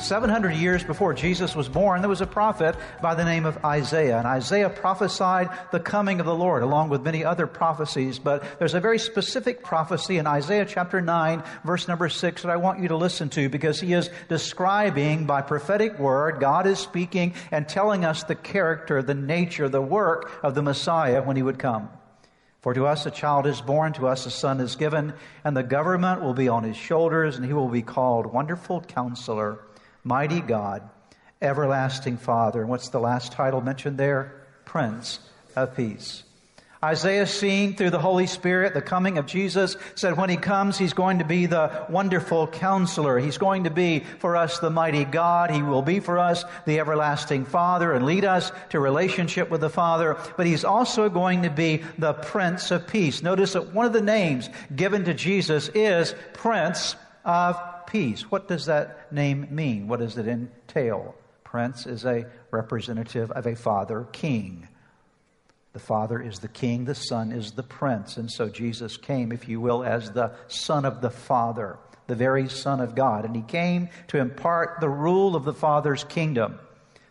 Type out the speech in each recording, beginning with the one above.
700 years before Jesus was born, there was a prophet by the name of Isaiah. And Isaiah prophesied the coming of the Lord along with many other prophecies. But there's a very specific prophecy in Isaiah chapter 9, verse number 6 that I want you to listen to because he is describing by prophetic word, God is speaking and telling us the character, the nature, the work of the Messiah when he would come. For to us a child is born, to us a son is given, and the government will be on his shoulders, and he will be called Wonderful Counselor Mighty God, Everlasting Father. And what's the last title mentioned there? Prince of Peace. Isaiah, seeing through the Holy Spirit the coming of Jesus, said when he comes, he's going to be the wonderful counselor. He's going to be for us the mighty God. He will be for us the everlasting Father and lead us to relationship with the Father. But he's also going to be the Prince of Peace. Notice that one of the names given to Jesus is Prince of peace. What does that name mean? What does it entail? Prince is a representative of a father king. The Father is the King, the Son is the Prince. And so Jesus came, if you will, as the Son of the Father, the very Son of God. And He came to impart the rule of the Father's kingdom.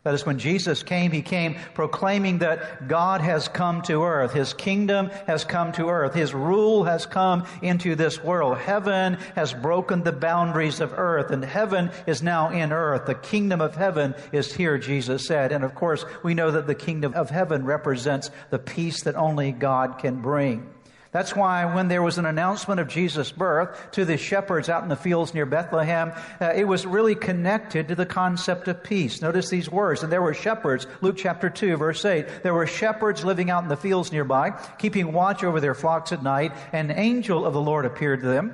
That is, when Jesus came, he came proclaiming that God has come to earth. His kingdom has come to earth. His rule has come into this world. Heaven has broken the boundaries of earth, and heaven is now in earth. The kingdom of heaven is here, Jesus said. And of course, we know that the kingdom of heaven represents the peace that only God can bring. That's why when there was an announcement of Jesus' birth to the shepherds out in the fields near Bethlehem, uh, it was really connected to the concept of peace. Notice these words. And there were shepherds, Luke chapter 2, verse 8. There were shepherds living out in the fields nearby, keeping watch over their flocks at night. An angel of the Lord appeared to them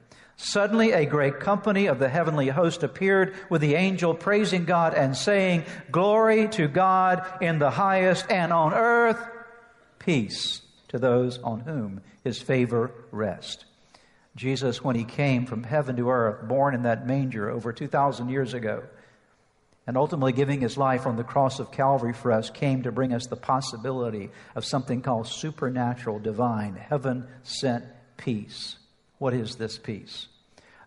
Suddenly, a great company of the heavenly host appeared with the angel praising God and saying, Glory to God in the highest, and on earth, peace to those on whom his favor rests. Jesus, when he came from heaven to earth, born in that manger over 2,000 years ago, and ultimately giving his life on the cross of Calvary for us, came to bring us the possibility of something called supernatural, divine, heaven sent peace. What is this peace?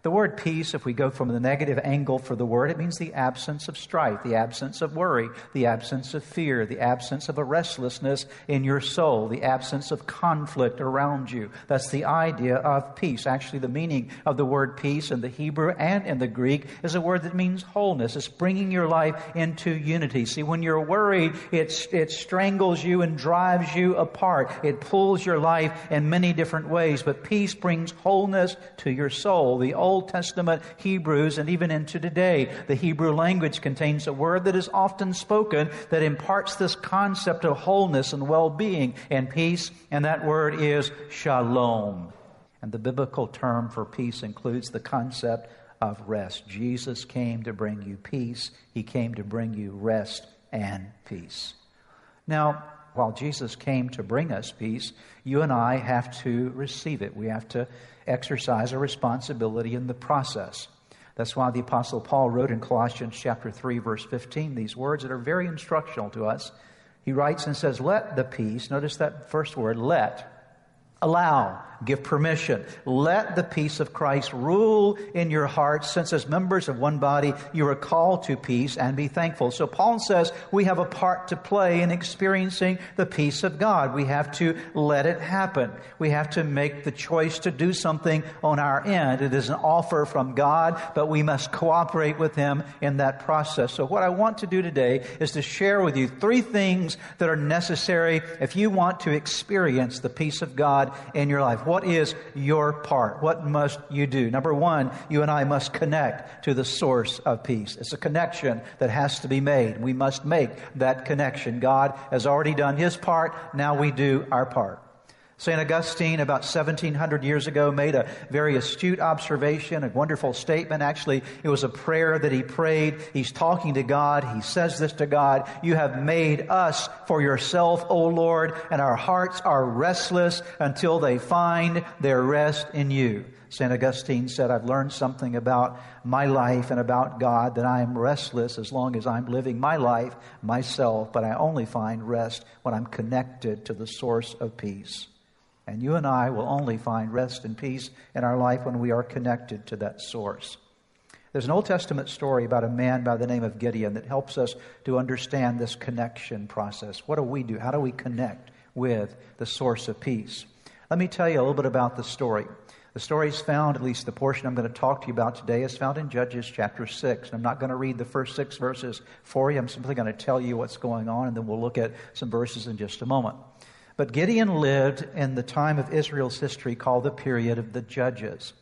The word peace, if we go from the negative angle for the word, it means the absence of strife, the absence of worry, the absence of fear, the absence of a restlessness in your soul, the absence of conflict around you. That's the idea of peace. Actually, the meaning of the word peace in the Hebrew and in the Greek is a word that means wholeness. It's bringing your life into unity. See, when you're worried, it, it strangles you and drives you apart. It pulls your life in many different ways, but peace brings wholeness to your soul. The old Old Testament Hebrews and even into today. The Hebrew language contains a word that is often spoken that imparts this concept of wholeness and well being and peace, and that word is shalom. And the biblical term for peace includes the concept of rest. Jesus came to bring you peace, He came to bring you rest and peace. Now, while Jesus came to bring us peace, you and I have to receive it. We have to exercise a responsibility in the process. That's why the Apostle Paul wrote in Colossians chapter 3, verse 15, these words that are very instructional to us. He writes and says, Let the peace, notice that first word, let, allow Give permission. Let the peace of Christ rule in your hearts, since as members of one body you are called to peace and be thankful. So Paul says we have a part to play in experiencing the peace of God. We have to let it happen. We have to make the choice to do something on our end. It is an offer from God, but we must cooperate with Him in that process. So what I want to do today is to share with you three things that are necessary if you want to experience the peace of God in your life. What is your part? What must you do? Number one, you and I must connect to the source of peace. It's a connection that has to be made. We must make that connection. God has already done his part. Now we do our part. St. Augustine, about 1700 years ago, made a very astute observation, a wonderful statement. Actually, it was a prayer that he prayed. He's talking to God. He says this to God You have made us for yourself, O Lord, and our hearts are restless until they find their rest in you. St. Augustine said, I've learned something about my life and about God that I am restless as long as I'm living my life myself, but I only find rest when I'm connected to the source of peace. And you and I will only find rest and peace in our life when we are connected to that source. There's an Old Testament story about a man by the name of Gideon that helps us to understand this connection process. What do we do? How do we connect with the source of peace? Let me tell you a little bit about the story. The story is found, at least the portion I'm going to talk to you about today, is found in Judges chapter 6. I'm not going to read the first six verses for you. I'm simply going to tell you what's going on, and then we'll look at some verses in just a moment. But Gideon lived in the time of Israel's history called the period of the Judges.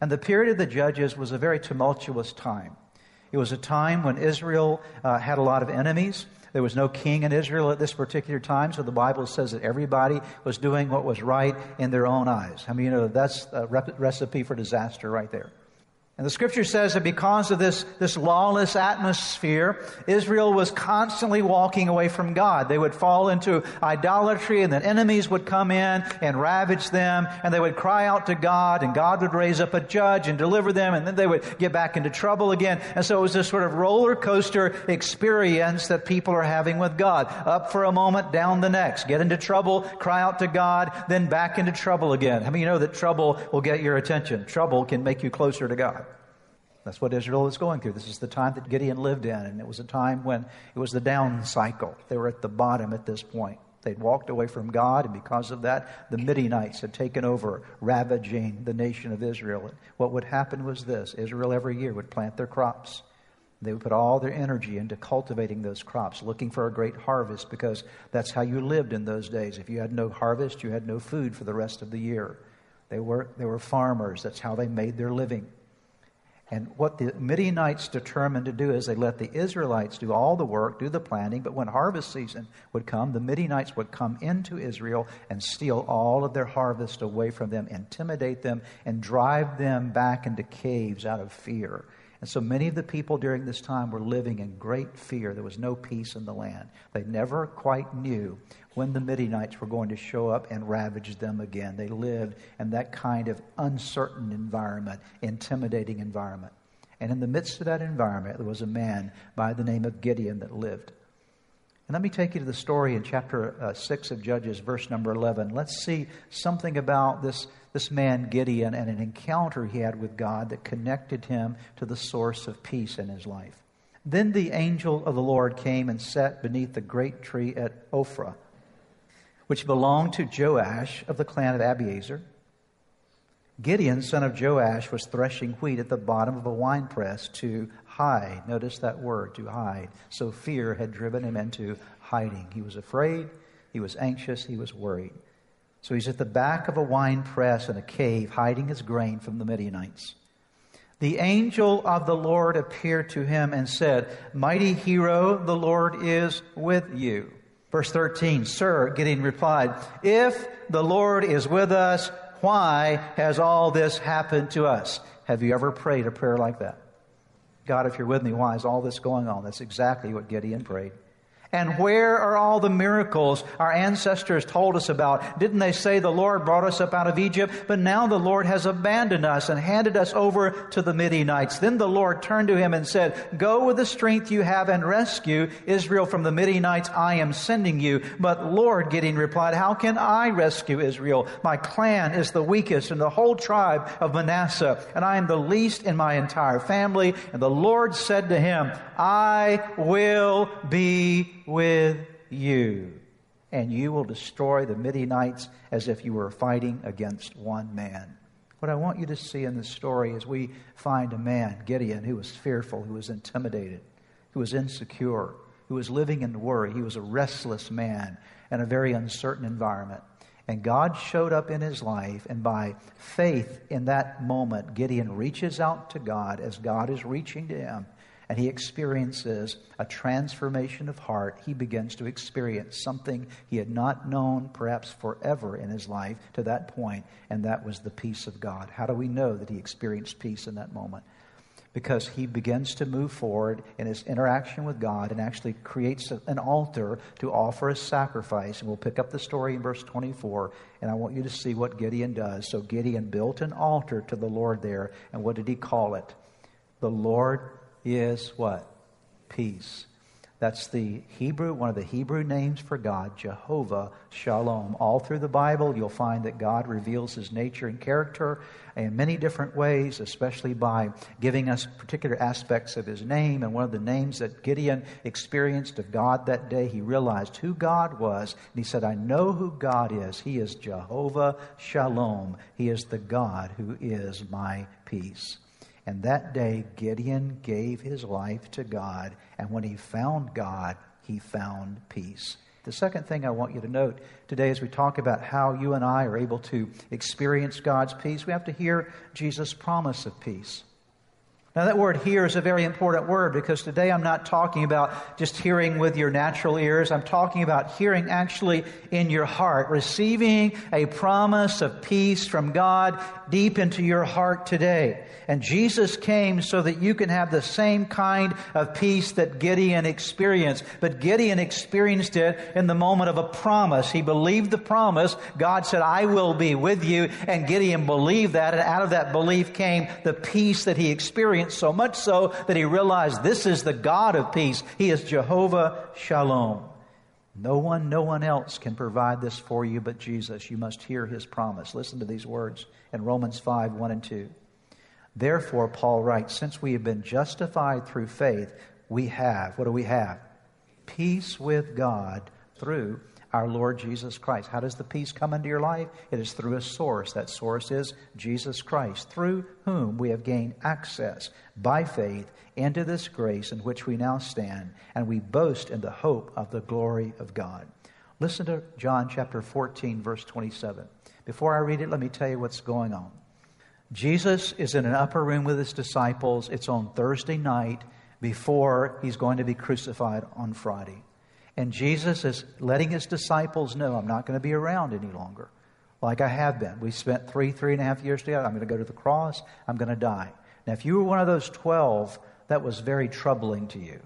And the period of the Judges was a very tumultuous time. It was a time when Israel uh, had a lot of enemies. There was no king in Israel at this particular time, so the Bible says that everybody was doing what was right in their own eyes. I mean, you know, that's a recipe for disaster right there. And the scripture says that because of this, this lawless atmosphere, Israel was constantly walking away from God. They would fall into idolatry and then enemies would come in and ravage them and they would cry out to God and God would raise up a judge and deliver them and then they would get back into trouble again. And so it was this sort of roller coaster experience that people are having with God. Up for a moment, down the next. Get into trouble, cry out to God, then back into trouble again. How many you know that trouble will get your attention? Trouble can make you closer to God. That's what Israel was going through. This is the time that Gideon lived in, and it was a time when it was the down cycle. They were at the bottom at this point. They'd walked away from God, and because of that, the Midianites had taken over, ravaging the nation of Israel. What would happen was this Israel every year would plant their crops. They would put all their energy into cultivating those crops, looking for a great harvest, because that's how you lived in those days. If you had no harvest, you had no food for the rest of the year. They were, they were farmers. That's how they made their living. And what the Midianites determined to do is they let the Israelites do all the work, do the planting, but when harvest season would come, the Midianites would come into Israel and steal all of their harvest away from them, intimidate them, and drive them back into caves out of fear. And so many of the people during this time were living in great fear. There was no peace in the land. They never quite knew when the Midianites were going to show up and ravage them again. They lived in that kind of uncertain environment, intimidating environment. And in the midst of that environment, there was a man by the name of Gideon that lived. And let me take you to the story in chapter uh, 6 of Judges, verse number 11. Let's see something about this this man Gideon and an encounter he had with God that connected him to the source of peace in his life. Then the angel of the Lord came and sat beneath the great tree at Ophrah, which belonged to Joash of the clan of Abiezer. Gideon, son of Joash, was threshing wheat at the bottom of a winepress to hide. Notice that word, to hide. So fear had driven him into hiding. He was afraid, he was anxious, he was worried. So he's at the back of a wine press in a cave, hiding his grain from the Midianites. The angel of the Lord appeared to him and said, Mighty hero, the Lord is with you. Verse 13, Sir, Gideon replied, If the Lord is with us, why has all this happened to us? Have you ever prayed a prayer like that? God, if you're with me, why is all this going on? That's exactly what Gideon prayed. And where are all the miracles our ancestors told us about? Didn't they say the Lord brought us up out of Egypt? But now the Lord has abandoned us and handed us over to the Midianites. Then the Lord turned to him and said, Go with the strength you have and rescue Israel from the Midianites. I am sending you. But Lord, Gideon replied, How can I rescue Israel? My clan is the weakest in the whole tribe of Manasseh, and I am the least in my entire family. And the Lord said to him, I will be with you, and you will destroy the Midianites as if you were fighting against one man. What I want you to see in this story is we find a man, Gideon, who was fearful, who was intimidated, who was insecure, who was living in worry. He was a restless man in a very uncertain environment. And God showed up in his life, and by faith in that moment, Gideon reaches out to God as God is reaching to him and he experiences a transformation of heart. He begins to experience something he had not known perhaps forever in his life to that point, and that was the peace of God. How do we know that he experienced peace in that moment? Because he begins to move forward in his interaction with God and actually creates an altar to offer a sacrifice. And we'll pick up the story in verse 24, and I want you to see what Gideon does. So Gideon built an altar to the Lord there, and what did he call it? The Lord is what? Peace. That's the Hebrew, one of the Hebrew names for God, Jehovah Shalom. All through the Bible, you'll find that God reveals his nature and character in many different ways, especially by giving us particular aspects of his name. And one of the names that Gideon experienced of God that day, he realized who God was. And he said, I know who God is. He is Jehovah Shalom. He is the God who is my peace. And that day, Gideon gave his life to God. And when he found God, he found peace. The second thing I want you to note today as we talk about how you and I are able to experience God's peace, we have to hear Jesus' promise of peace. Now, that word here is a very important word because today I'm not talking about just hearing with your natural ears. I'm talking about hearing actually in your heart, receiving a promise of peace from God deep into your heart today. And Jesus came so that you can have the same kind of peace that Gideon experienced. But Gideon experienced it in the moment of a promise. He believed the promise. God said, I will be with you. And Gideon believed that. And out of that belief came the peace that he experienced, so much so that he realized this is the God of peace. He is Jehovah Shalom. No one, no one else can provide this for you but Jesus. You must hear his promise. Listen to these words in Romans 5 1 and 2. Therefore, Paul writes, since we have been justified through faith, we have, what do we have? Peace with God through our Lord Jesus Christ. How does the peace come into your life? It is through a source. That source is Jesus Christ, through whom we have gained access by faith into this grace in which we now stand, and we boast in the hope of the glory of God. Listen to John chapter 14, verse 27. Before I read it, let me tell you what's going on. Jesus is in an upper room with his disciples. It's on Thursday night before he's going to be crucified on Friday. And Jesus is letting his disciples know, I'm not going to be around any longer like I have been. We spent three, three and a half years together. I'm going to go to the cross. I'm going to die. Now, if you were one of those 12, that was very troubling to you.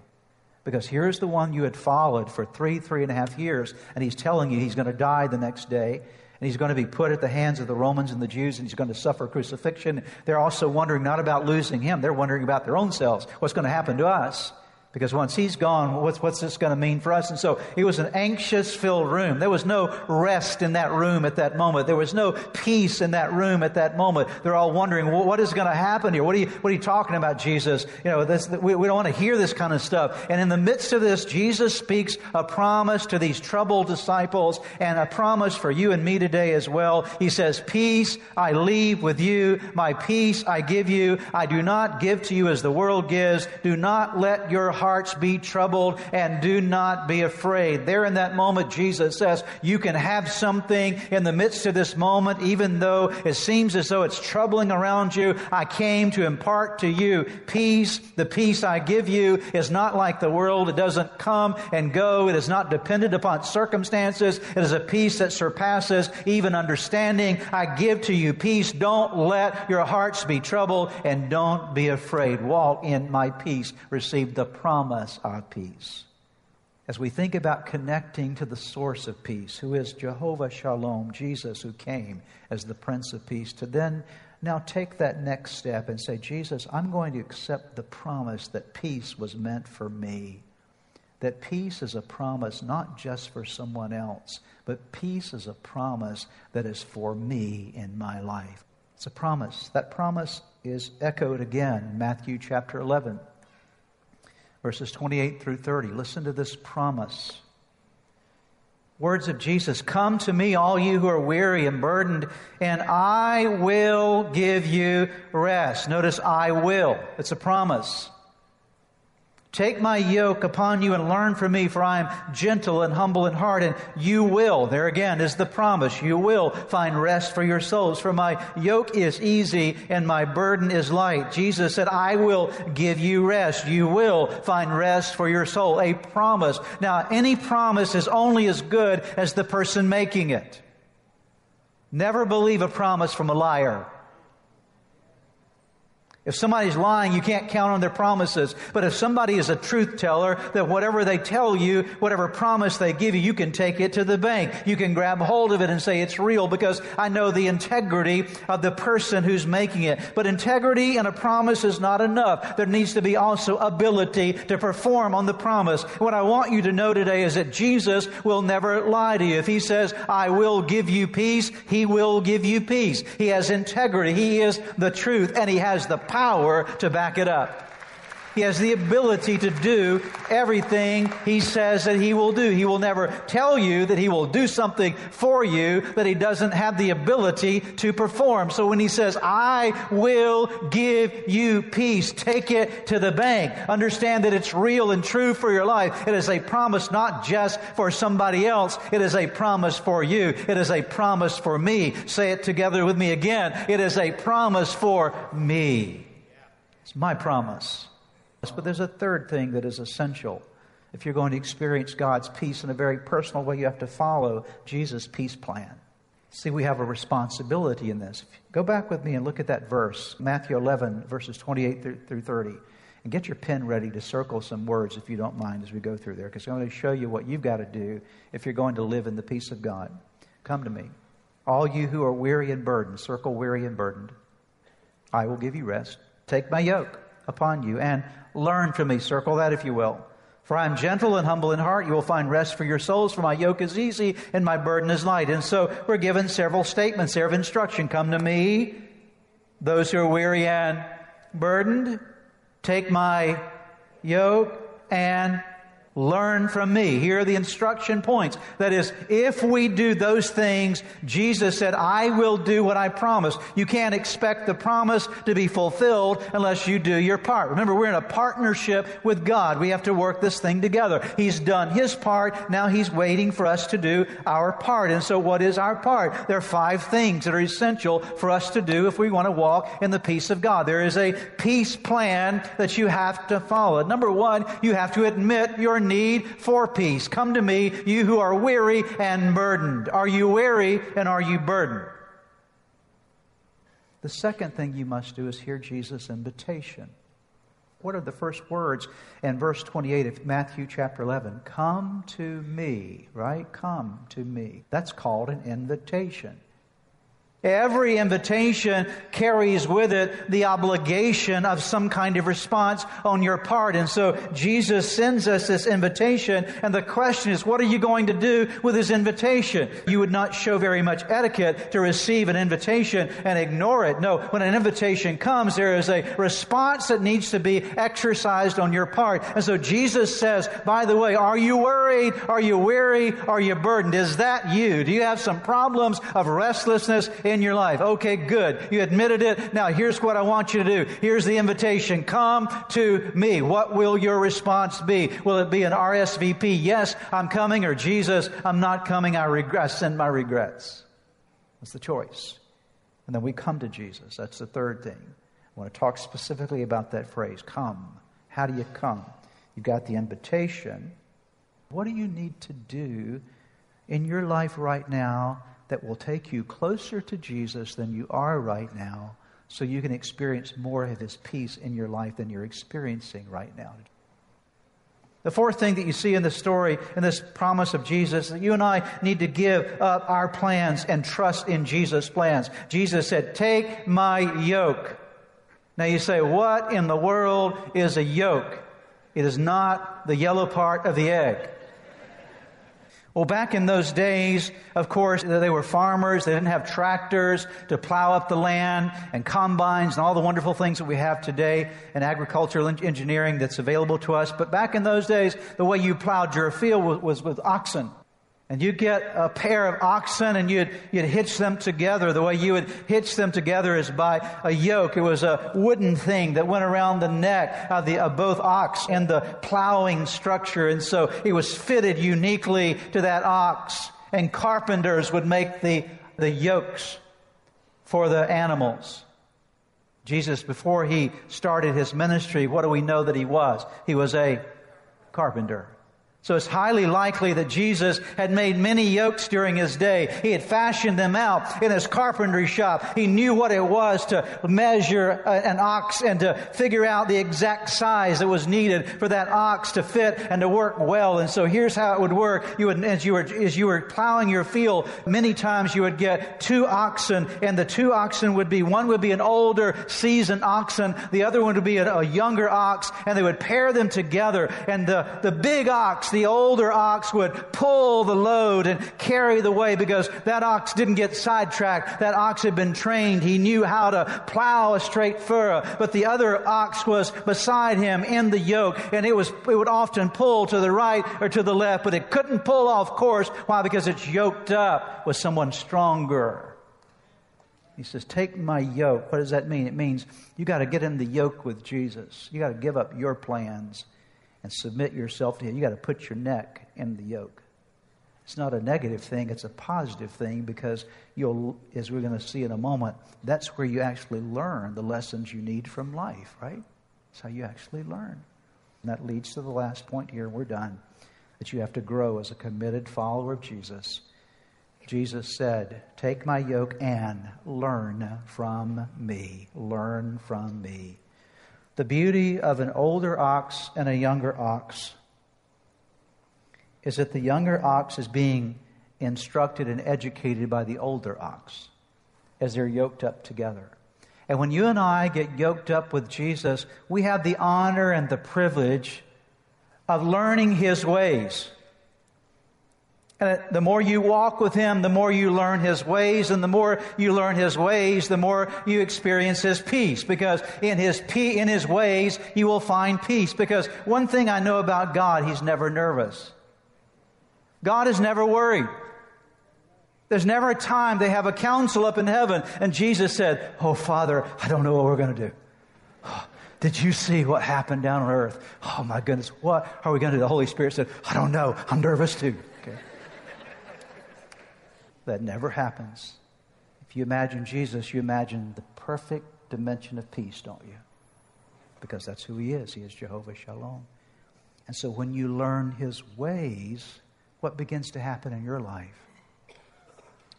Because here's the one you had followed for three, three and a half years, and he's telling you he's going to die the next day and he's going to be put at the hands of the Romans and the Jews, and he's going to suffer crucifixion. They're also wondering not about losing him, they're wondering about their own selves. What's going to happen to us? Because once he's gone, what's, what's this going to mean for us? And so it was an anxious filled room. There was no rest in that room at that moment. There was no peace in that room at that moment. They're all wondering, well, what is going to happen here? What are you, what are you talking about, Jesus? You know, this, we, we don't want to hear this kind of stuff. And in the midst of this, Jesus speaks a promise to these troubled disciples and a promise for you and me today as well. He says, peace I leave with you. My peace I give you. I do not give to you as the world gives. Do not let your heart hearts be troubled and do not be afraid. There in that moment, Jesus says, you can have something in the midst of this moment, even though it seems as though it's troubling around you. I came to impart to you peace. The peace I give you is not like the world. It doesn't come and go. It is not dependent upon circumstances. It is a peace that surpasses even understanding. I give to you peace. Don't let your hearts be troubled and don't be afraid. Walk in my peace. Receive the promise promise our peace. as we think about connecting to the source of peace, who is Jehovah Shalom, Jesus who came as the Prince of Peace, to then now take that next step and say, Jesus, I'm going to accept the promise that peace was meant for me. That peace is a promise not just for someone else, but peace is a promise that is for me in my life. It's a promise. That promise is echoed again in Matthew chapter 11 verses 28 through 30. Listen to this promise. Words of Jesus Come to me, all you who are weary and burdened, and I will give you rest. Notice, I will. It's a promise. Take my yoke upon you and learn from me, for I am gentle and humble in heart, and you will, there again is the promise, you will find rest for your souls. For my yoke is easy and my burden is light. Jesus said, I will give you rest. You will find rest for your soul. A promise. Now, any promise is only as good as the person making it. Never believe a promise from a liar. If somebody's lying, you can't count on their promises. But if somebody is a truth teller, that whatever they tell you, whatever promise they give you, you can take it to the bank. You can grab hold of it and say it's real because I know the integrity of the person who's making it. But integrity and a promise is not enough. There needs to be also ability to perform on the promise. What I want you to know today is that Jesus will never lie to you. If he says, I will give you peace, he will give you peace. He has integrity. He is the truth and he has the power power to back it up. He has the ability to do everything he says that he will do. He will never tell you that he will do something for you that he doesn't have the ability to perform. So when he says, I will give you peace, take it to the bank. Understand that it's real and true for your life. It is a promise not just for somebody else. It is a promise for you. It is a promise for me. Say it together with me again. It is a promise for me. It's my promise. But there's a third thing that is essential. If you're going to experience God's peace in a very personal way, you have to follow Jesus' peace plan. See, we have a responsibility in this. Go back with me and look at that verse, Matthew 11, verses 28 through 30. And get your pen ready to circle some words, if you don't mind, as we go through there, because I'm going to show you what you've got to do if you're going to live in the peace of God. Come to me. All you who are weary and burdened, circle weary and burdened. I will give you rest. Take my yoke upon you and learn from me. Circle that if you will. For I am gentle and humble in heart. You will find rest for your souls, for my yoke is easy and my burden is light. And so we're given several statements there of instruction. Come to me, those who are weary and burdened. Take my yoke and Learn from me. Here are the instruction points. That is, if we do those things, Jesus said, I will do what I promised. You can't expect the promise to be fulfilled unless you do your part. Remember, we're in a partnership with God. We have to work this thing together. He's done His part. Now He's waiting for us to do our part. And so what is our part? There are five things that are essential for us to do if we want to walk in the peace of God. There is a peace plan that you have to follow. Number one, you have to admit your need for peace. Come to me, you who are weary and burdened. Are you weary and are you burdened? The second thing you must do is hear Jesus' invitation. What are the first words in verse 28 of Matthew chapter 11? Come to me, right? Come to me. That's called an invitation. Every invitation carries with it the obligation of some kind of response on your part. And so Jesus sends us this invitation, and the question is, what are you going to do with this invitation? You would not show very much etiquette to receive an invitation and ignore it. No, when an invitation comes, there is a response that needs to be exercised on your part. And so Jesus says, by the way, are you worried? Are you weary? Are you burdened? Is that you? Do you have some problems of restlessness in in your life. Okay, good. You admitted it. Now here's what I want you to do. Here's the invitation. Come to me. What will your response be? Will it be an RSVP? Yes, I'm coming or Jesus, I'm not coming. I regret, I send my regrets. That's the choice. And then we come to Jesus. That's the third thing. I want to talk specifically about that phrase, come. How do you come? You've got the invitation. What do you need to do in your life right now that will take you closer to Jesus than you are right now so you can experience more of his peace in your life than you're experiencing right now. The fourth thing that you see in this story, in this promise of Jesus, that you and I need to give up our plans and trust in Jesus' plans. Jesus said, Take my yoke. Now you say, What in the world is a yoke? It is not the yellow part of the egg. Well, back in those days, of course, they were farmers. They didn't have tractors to plow up the land and combines and all the wonderful things that we have today in agricultural engineering that's available to us. But back in those days, the way you plowed your field was, was with oxen. And you'd get a pair of oxen and you'd, you'd hitch them together. The way you would hitch them together is by a yoke. It was a wooden thing that went around the neck of, the, of both ox and the plowing structure. And so it was fitted uniquely to that ox. And carpenters would make the, the yokes for the animals. Jesus, before he started his ministry, what do we know that he was? He was a carpenter. So it's highly likely that Jesus had made many yokes during his day. He had fashioned them out in his carpentry shop. He knew what it was to measure an ox and to figure out the exact size that was needed for that ox to fit and to work well. And so here's how it would work. You would, as you were, as you were plowing your field, many times you would get two oxen and the two oxen would be, one would be an older seasoned oxen. The other one would be a, a younger ox and they would pair them together and the, the big ox, the older ox would pull the load and carry the way because that ox didn't get sidetracked. That ox had been trained. He knew how to plow a straight furrow. But the other ox was beside him in the yoke and it was, it would often pull to the right or to the left, but it couldn't pull off course. Why? Because it's yoked up with someone stronger. He says, Take my yoke. What does that mean? It means you got to get in the yoke with Jesus. You got to give up your plans and submit yourself to Him. You got to put your neck in the yoke. It's not a negative thing, it's a positive thing because you'll, as we're going to see in a moment, that's where you actually learn the lessons you need from life, right? That's how you actually learn. And that leads to the last point here, and we're done. That you have to grow as a committed follower of Jesus. Jesus said, Take my yoke and learn from me. Learn from me. The beauty of an older ox and a younger ox is that the younger ox is being instructed and educated by the older ox as they're yoked up together. And when you and I get yoked up with Jesus, we have the honor and the privilege of learning his ways. And the more you walk with Him, the more you learn His ways, and the more you learn His ways, the more you experience His peace. Because in His in His ways, you will find peace. Because one thing I know about God, He's never nervous. God is never worried. There's never a time they have a council up in heaven, and Jesus said, "Oh Father, I don't know what we're going to do." Oh, did you see what happened down on earth? Oh my goodness, what are we going to do? The Holy Spirit said, I don't know. I'm nervous too. That never happens. If you imagine Jesus, you imagine the perfect dimension of peace, don't you? Because that's who He is. He is Jehovah Shalom. And so when you learn His ways, what begins to happen in your life?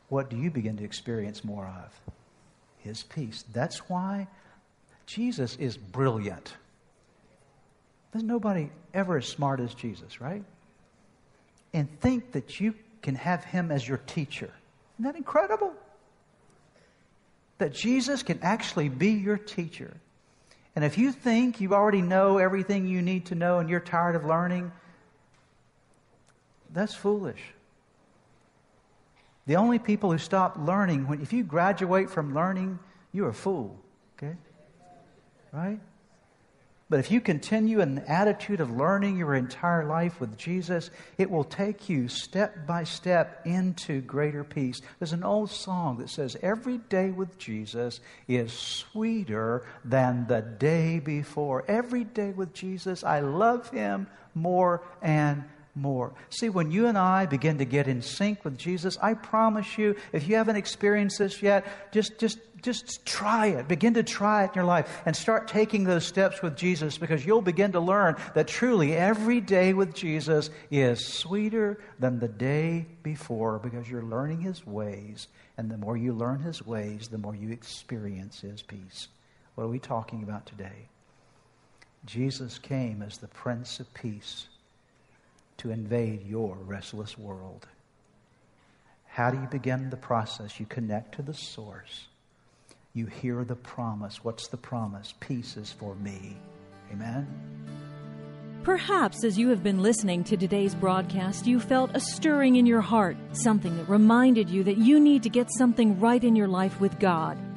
What do you begin to experience more of? His peace. That's why Jesus is brilliant. There's nobody ever as smart as Jesus, right? And think that you can have him as your teacher. Isn't that incredible? That Jesus can actually be your teacher. And if you think you already know everything you need to know and you're tired of learning, that's foolish. The only people who stop learning, when, if you graduate from learning, you're a fool. Okay? Right? But if you continue in an attitude of learning your entire life with Jesus, it will take you step by step into greater peace. There's an old song that says, Every day with Jesus is sweeter than the day before. Every day with Jesus, I love him more and more. See, when you and I begin to get in sync with Jesus, I promise you, if you haven't experienced this yet, just, just, just try it. Begin to try it in your life and start taking those steps with Jesus because you'll begin to learn that truly every day with Jesus is sweeter than the day before because you're learning His ways. And the more you learn His ways, the more you experience His peace. What are we talking about today? Jesus came as the Prince of Peace to invade your restless world. How do you begin the process? You connect to the source. You hear the promise. What's the promise? Peace is for me. Amen. Perhaps as you have been listening to today's broadcast, you felt a stirring in your heart, something that reminded you that you need to get something right in your life with God.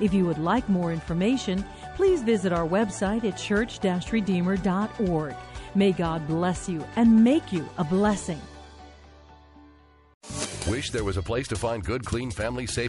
If you would like more information, please visit our website at church-redeemer.org. May God bless you and make you a blessing. Wish there was a place to find good, clean, family safe.